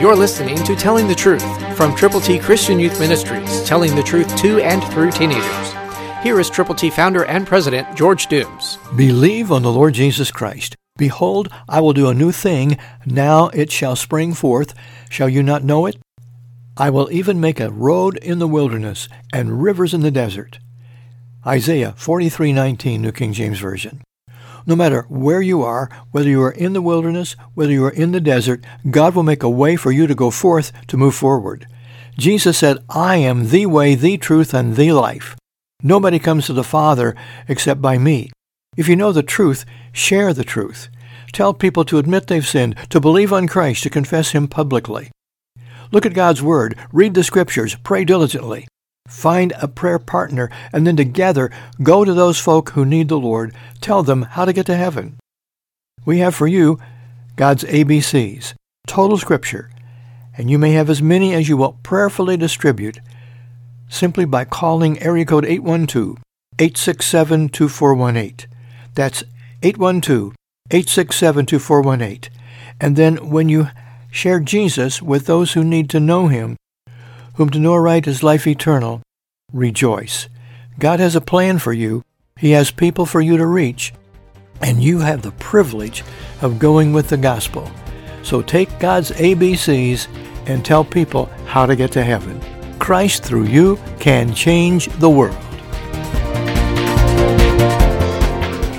You're listening to Telling the Truth from Triple T Christian Youth Ministries, telling the truth to and through teenagers. Here is Triple T founder and president George Dooms. Believe on the Lord Jesus Christ. Behold, I will do a new thing. Now it shall spring forth. Shall you not know it? I will even make a road in the wilderness and rivers in the desert. Isaiah 43:19 New King James Version. No matter where you are, whether you are in the wilderness, whether you are in the desert, God will make a way for you to go forth to move forward. Jesus said, I am the way, the truth, and the life. Nobody comes to the Father except by me. If you know the truth, share the truth. Tell people to admit they've sinned, to believe on Christ, to confess Him publicly. Look at God's Word, read the Scriptures, pray diligently. Find a prayer partner, and then together go to those folk who need the Lord. Tell them how to get to heaven. We have for you God's ABCs, total Scripture, and you may have as many as you will prayerfully distribute simply by calling area code 812-867-2418. That's 812-867-2418. And then when you share Jesus with those who need to know him, whom to know right is life eternal, rejoice. God has a plan for you. He has people for you to reach. And you have the privilege of going with the gospel. So take God's ABCs and tell people how to get to heaven. Christ through you can change the world.